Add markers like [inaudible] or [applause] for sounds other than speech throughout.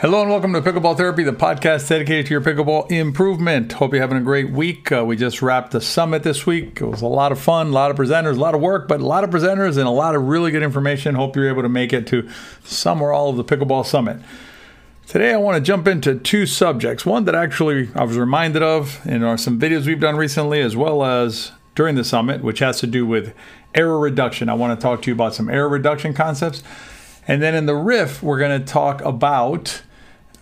Hello and welcome to Pickleball Therapy, the podcast dedicated to your pickleball improvement. Hope you're having a great week. Uh, we just wrapped the summit this week. It was a lot of fun, a lot of presenters, a lot of work, but a lot of presenters and a lot of really good information. Hope you're able to make it to some or all of the Pickleball Summit. Today, I want to jump into two subjects. One that actually I was reminded of in our, some videos we've done recently, as well as during the summit, which has to do with error reduction. I want to talk to you about some error reduction concepts. And then in the riff, we're going to talk about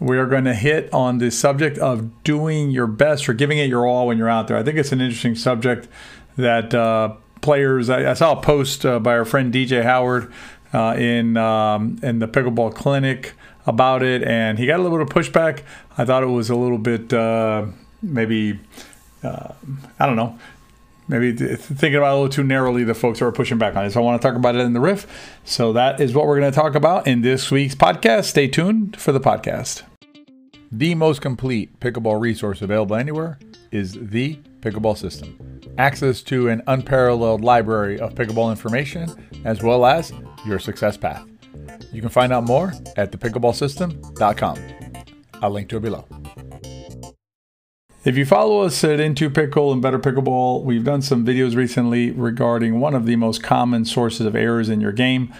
we are going to hit on the subject of doing your best or giving it your all when you're out there. I think it's an interesting subject that uh, players. I, I, saw a post uh, by our friend DJ Howard uh, in um, in the pickleball clinic about it, and he got a little bit of pushback. I thought it was a little bit uh, maybe uh, I don't know maybe thinking about it a little too narrowly the folks who are pushing back on it. So I want to talk about it in the riff. So that is what we're going to talk about in this week's podcast. Stay tuned for the podcast. The most complete pickleball resource available anywhere is the Pickleball System. Access to an unparalleled library of pickleball information as well as your success path. You can find out more at thepickleballsystem.com. I'll link to it below. If you follow us at In2Pickle and Better Pickleball, we've done some videos recently regarding one of the most common sources of errors in your game.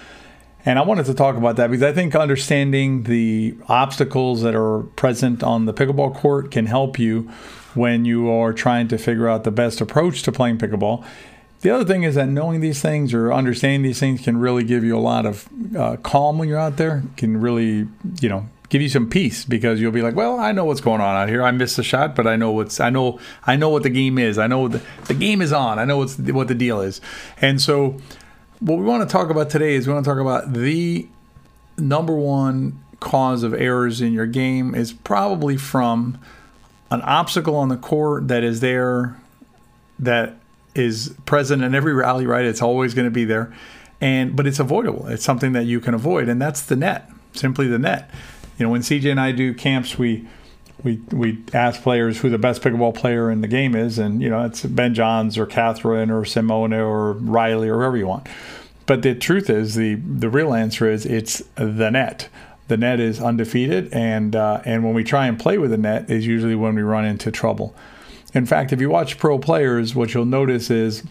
And I wanted to talk about that because I think understanding the obstacles that are present on the pickleball court can help you when you are trying to figure out the best approach to playing pickleball. The other thing is that knowing these things or understanding these things can really give you a lot of uh, calm when you're out there. Can really, you know, give you some peace because you'll be like, well, I know what's going on out here. I missed a shot, but I know what's I know I know what the game is. I know the, the game is on. I know what's what the deal is. And so what we want to talk about today is we want to talk about the number one cause of errors in your game is probably from an obstacle on the court that is there that is present in every rally right it's always going to be there and but it's avoidable it's something that you can avoid and that's the net simply the net you know, when CJ and I do camps, we we we ask players who the best pickleball player in the game is, and you know, it's Ben Johns or Catherine or Simone or Riley or whoever you want. But the truth is, the the real answer is it's the net. The net is undefeated, and uh, and when we try and play with the net is usually when we run into trouble. In fact, if you watch pro players, what you'll notice is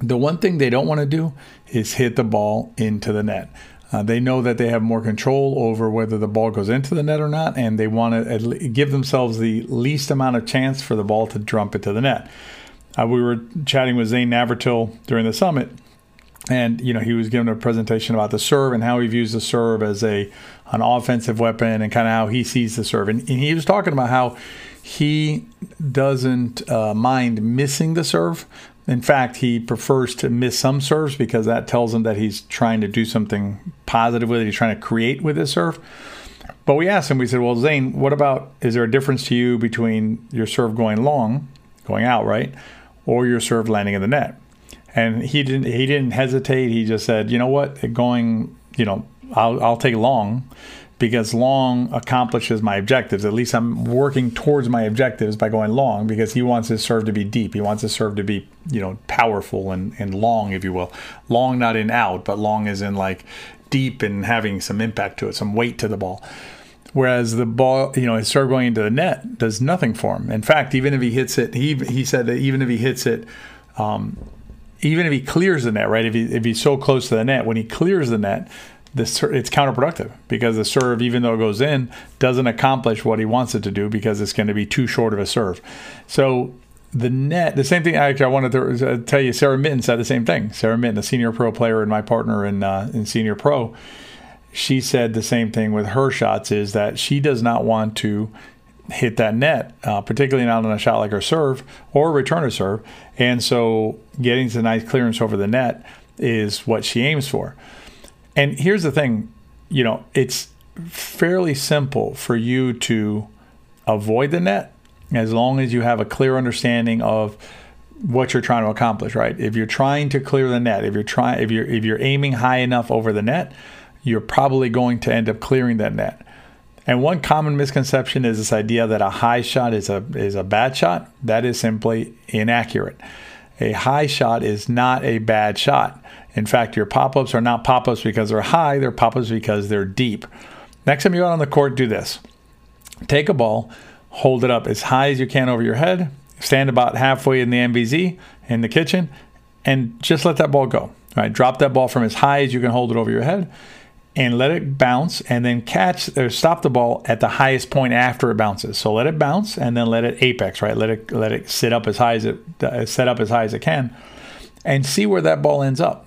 the one thing they don't want to do is hit the ball into the net. Uh, they know that they have more control over whether the ball goes into the net or not, and they want to give themselves the least amount of chance for the ball to jump into the net. Uh, we were chatting with Zane Navratil during the summit, and you know he was giving a presentation about the serve and how he views the serve as a an offensive weapon and kind of how he sees the serve. And, and he was talking about how he doesn't uh, mind missing the serve, in fact, he prefers to miss some serves because that tells him that he's trying to do something positive with it. He's trying to create with his serve. But we asked him, we said, Well, Zane, what about is there a difference to you between your serve going long, going out, right? Or your serve landing in the net? And he didn't he didn't hesitate. He just said, you know what, going, you know, I'll I'll take long because long accomplishes my objectives. At least I'm working towards my objectives by going long because he wants his serve to be deep. He wants his serve to be, you know, powerful and, and long, if you will. Long not in out, but long is in like deep and having some impact to it, some weight to the ball. Whereas the ball, you know, his serve going into the net does nothing for him. In fact, even if he hits it, he he said that even if he hits it, um, even if he clears the net, right? If he if he's so close to the net, when he clears the net, this it's counterproductive because the serve, even though it goes in, doesn't accomplish what he wants it to do because it's going to be too short of a serve. So the net, the same thing. Actually, I wanted to uh, tell you, Sarah Mitten said the same thing. Sarah Mitten, a senior pro player and my partner in uh, in senior pro, she said the same thing with her shots. Is that she does not want to hit that net, uh, particularly not on a shot like her serve or return a serve, and so getting to nice clearance over the net is what she aims for. And here's the thing, you know, it's fairly simple for you to avoid the net as long as you have a clear understanding of what you're trying to accomplish, right? If you're trying to clear the net, if you're trying if you're if you're aiming high enough over the net, you're probably going to end up clearing that net. And one common misconception is this idea that a high shot is a is a bad shot. That is simply inaccurate. A high shot is not a bad shot. In fact, your pop ups are not pop ups because they're high, they're pop ups because they're deep. Next time you go out on the court, do this. take a ball, hold it up as high as you can over your head, stand about halfway in the NVZ in the kitchen, and just let that ball go. Right, drop that ball from as high as you can hold it over your head, and let it bounce, and then catch or stop the ball at the highest point after it bounces. So let it bounce, and then let it apex. Right, let it let it sit up as high as it uh, set up as high as it can, and see where that ball ends up.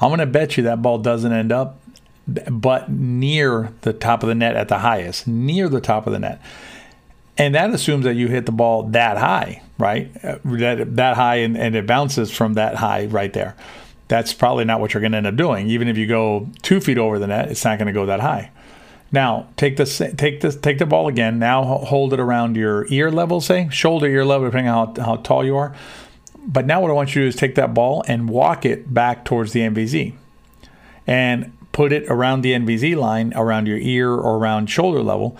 I'm going to bet you that ball doesn't end up but near the top of the net at the highest, near the top of the net. And that assumes that you hit the ball that high, right? Uh, that, that high and, and it bounces from that high right there. That's probably not what you're going to end up doing. Even if you go two feet over the net, it's not going to go that high. Now take this, take this, take the ball again. Now hold it around your ear level, say shoulder ear level, depending on how, how tall you are. But now what I want you to do is take that ball and walk it back towards the NVZ, and put it around the NVZ line, around your ear or around shoulder level,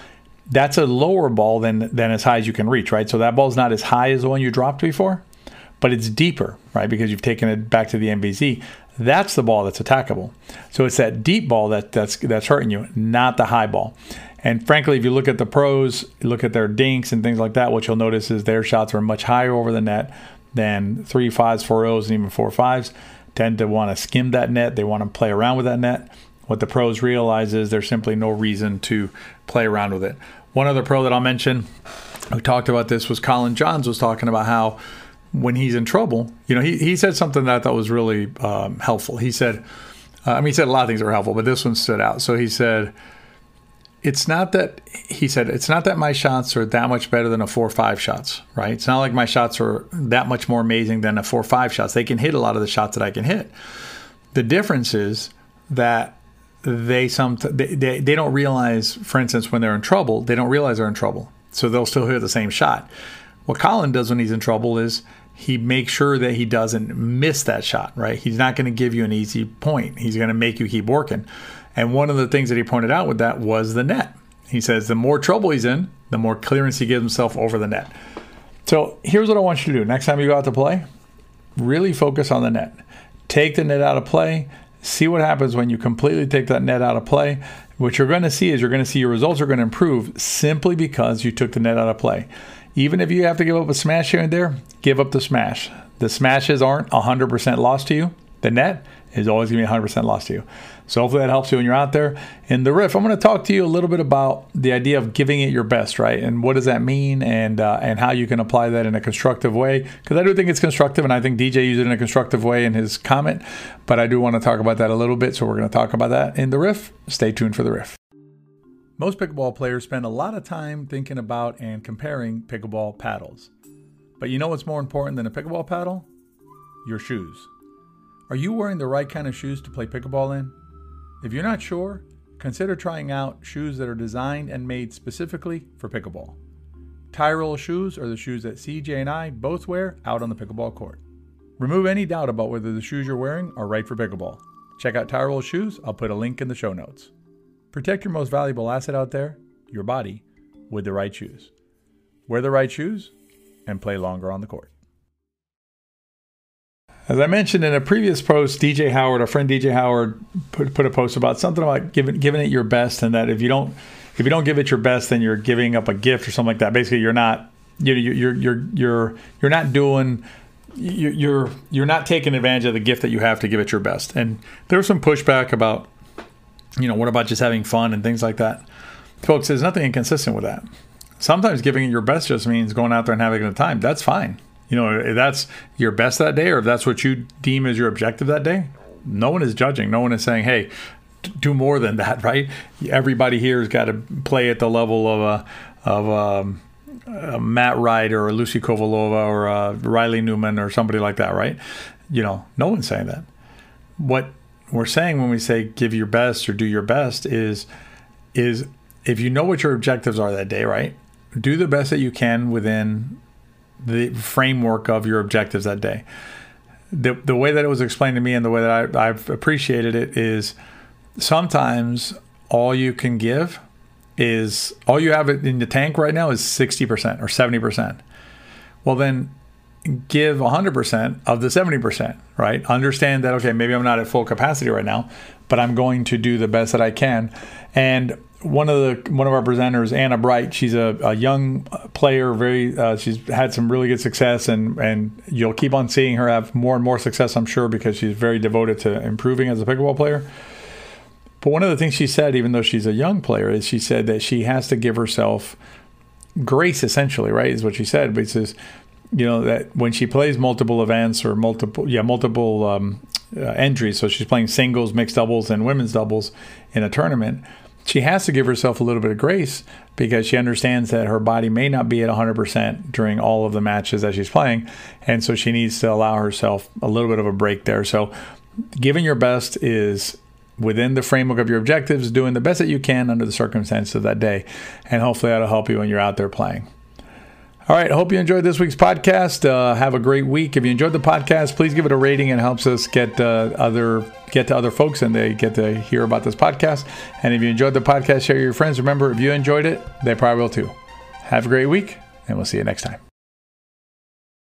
that's a lower ball than than as high as you can reach, right? So that ball's not as high as the one you dropped before, but it's deeper, right? Because you've taken it back to the NVZ. That's the ball that's attackable. So it's that deep ball that that's that's hurting you, not the high ball. And frankly, if you look at the pros, look at their dinks and things like that, what you'll notice is their shots are much higher over the net than three fives, four O's, and even four fives tend to want to skim that net. They want to play around with that net. What the pros realize is there's simply no reason to play around with it. One other pro that I'll mention who talked about this was Colin Johns was talking about how when he's in trouble, you know, he, he said something that I thought was really um, helpful. He said, uh, I mean, he said a lot of things that were helpful, but this one stood out. So he said, it's not that he said it's not that my shots are that much better than a four or five shots, right? It's not like my shots are that much more amazing than a four or five shots. They can hit a lot of the shots that I can hit. The difference is that they some they, they, they don't realize, for instance, when they're in trouble, they don't realize they're in trouble, so they'll still hit the same shot. What Colin does when he's in trouble is he makes sure that he doesn't miss that shot, right? He's not going to give you an easy point. He's going to make you keep working. And one of the things that he pointed out with that was the net. He says the more trouble he's in, the more clearance he gives himself over the net. So here's what I want you to do. Next time you go out to play, really focus on the net. Take the net out of play. See what happens when you completely take that net out of play. What you're going to see is you're going to see your results are going to improve simply because you took the net out of play. Even if you have to give up a smash here and there, give up the smash. The smashes aren't 100% lost to you. The net is always going to be 100% lost to you. So hopefully that helps you when you're out there. In the riff, I'm going to talk to you a little bit about the idea of giving it your best, right? And what does that mean, and uh, and how you can apply that in a constructive way? Because I do think it's constructive, and I think DJ used it in a constructive way in his comment. But I do want to talk about that a little bit, so we're going to talk about that in the riff. Stay tuned for the riff. Most pickleball players spend a lot of time thinking about and comparing pickleball paddles. But you know what's more important than a pickleball paddle? Your shoes. Are you wearing the right kind of shoes to play pickleball in? If you're not sure, consider trying out shoes that are designed and made specifically for pickleball. Tyrol shoes are the shoes that CJ and I both wear out on the pickleball court. Remove any doubt about whether the shoes you're wearing are right for pickleball. Check out Tyrol shoes, I'll put a link in the show notes. Protect your most valuable asset out there, your body, with the right shoes. Wear the right shoes and play longer on the court. As I mentioned in a previous post, DJ Howard, our friend DJ Howard, put, put a post about something about giving giving it your best, and that if you don't if you don't give it your best, then you're giving up a gift or something like that. Basically, you're not you know, you're you're you're you're not doing you're you're not taking advantage of the gift that you have to give it your best. And there was some pushback about you know what about just having fun and things like that. Folks, there's nothing inconsistent with that. Sometimes giving it your best just means going out there and having a good time. That's fine. You know, if that's your best that day or if that's what you deem as your objective that day, no one is judging. No one is saying, hey, do more than that, [laughs] right? Everybody here has got to play at the level of a, of a, a Matt Wright or Lucy Kovalova or Riley Newman or somebody like that, right? You know, no one's saying that. What we're saying when we say give your best or do your best is is if you know what your objectives are that day, right? Do the best that you can within the framework of your objectives that day. The, the way that it was explained to me and the way that I, I've appreciated it is sometimes all you can give is all you have in the tank right now is 60% or 70%. Well, then give 100% of the 70%, right? Understand that, okay, maybe I'm not at full capacity right now, but I'm going to do the best that I can. And one of the one of our presenters, Anna Bright. She's a, a young player. Very, uh, she's had some really good success, and and you'll keep on seeing her have more and more success. I'm sure because she's very devoted to improving as a pickleball player. But one of the things she said, even though she's a young player, is she said that she has to give herself grace. Essentially, right, is what she said. But it says, you know, that when she plays multiple events or multiple, yeah, multiple um, uh, entries, so she's playing singles, mixed doubles, and women's doubles in a tournament she has to give herself a little bit of grace because she understands that her body may not be at 100% during all of the matches that she's playing. And so she needs to allow herself a little bit of a break there. So, giving your best is within the framework of your objectives, doing the best that you can under the circumstances of that day. And hopefully that'll help you when you're out there playing. All right. Hope you enjoyed this week's podcast. Uh, have a great week. If you enjoyed the podcast, please give it a rating. It helps us get uh, other get to other folks and they get to hear about this podcast. And if you enjoyed the podcast, share with your friends. Remember, if you enjoyed it, they probably will too. Have a great week, and we'll see you next time.